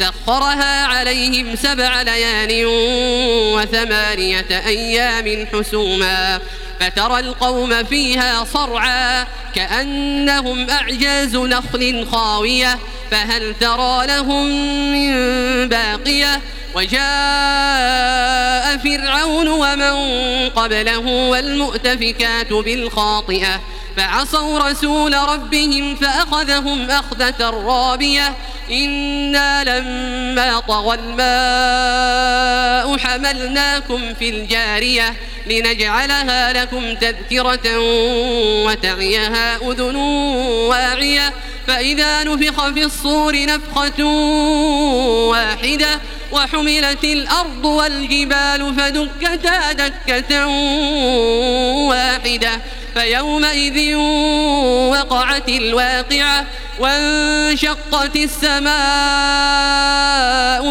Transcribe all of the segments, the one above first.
سخرها عليهم سبع ليال وثمانية أيام حسوما فترى القوم فيها صرعا كأنهم أعجاز نخل خاوية فهل ترى لهم من باقية وجاء فرعون ومن قبله والمؤتفكات بالخاطئة فعصوا رسول ربهم فأخذهم أخذة رابية إنا لما طغى الماء حملناكم في الجارية لنجعلها لكم تذكرة وتعيها أذن واعية فإذا نفخ في الصور نفخة واحدة وحملت الأرض والجبال فدكتا دكة واحدة فيومئذ وقعت الواقعة وانشقت السماء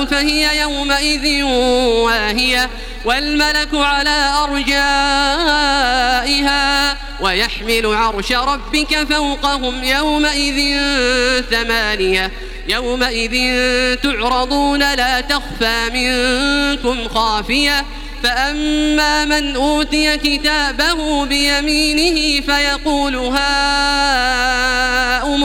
فهي يومئذ واهية والملك على أرجائها ويحمل عرش ربك فوقهم يومئذ ثمانية يومئذ تعرضون لا تخفى منكم خافية فأما من أوتي كتابه بيمينه فيقول هاؤم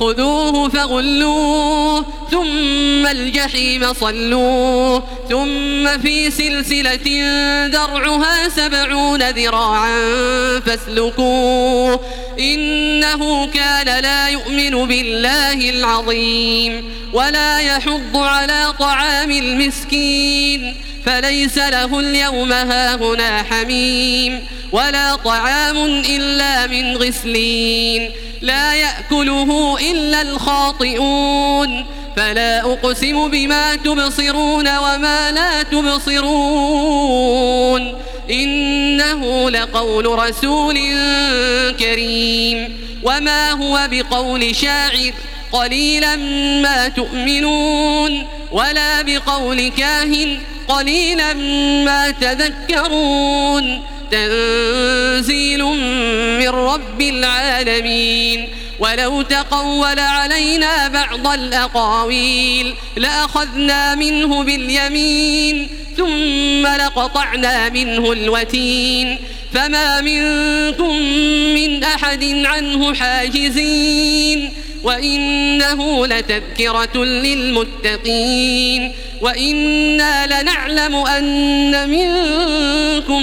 خذوه فغلوه ثم الجحيم صلوه ثم في سلسلة درعها سبعون ذراعا فاسلكوه إنه كان لا يؤمن بالله العظيم ولا يحض على طعام المسكين فليس له اليوم هاهنا حميم ولا طعام إلا من غسلين. لا يأكله إلا الخاطئون. فلا أقسم بما تبصرون وما لا تبصرون. إنه لقول رسول كريم. وما هو بقول شاعر قليلا ما تؤمنون. ولا بقول كاهن قليلا ما تذكرون. تنزيل من رب العالمين. ولو تقول علينا بعض الأقاويل لأخذنا منه باليمين ثم لقطعنا منه الوتين. فما منكم من أحد عنه حاجزين. وإنه لتذكرة للمتقين. وإنا لنعلم أن منكم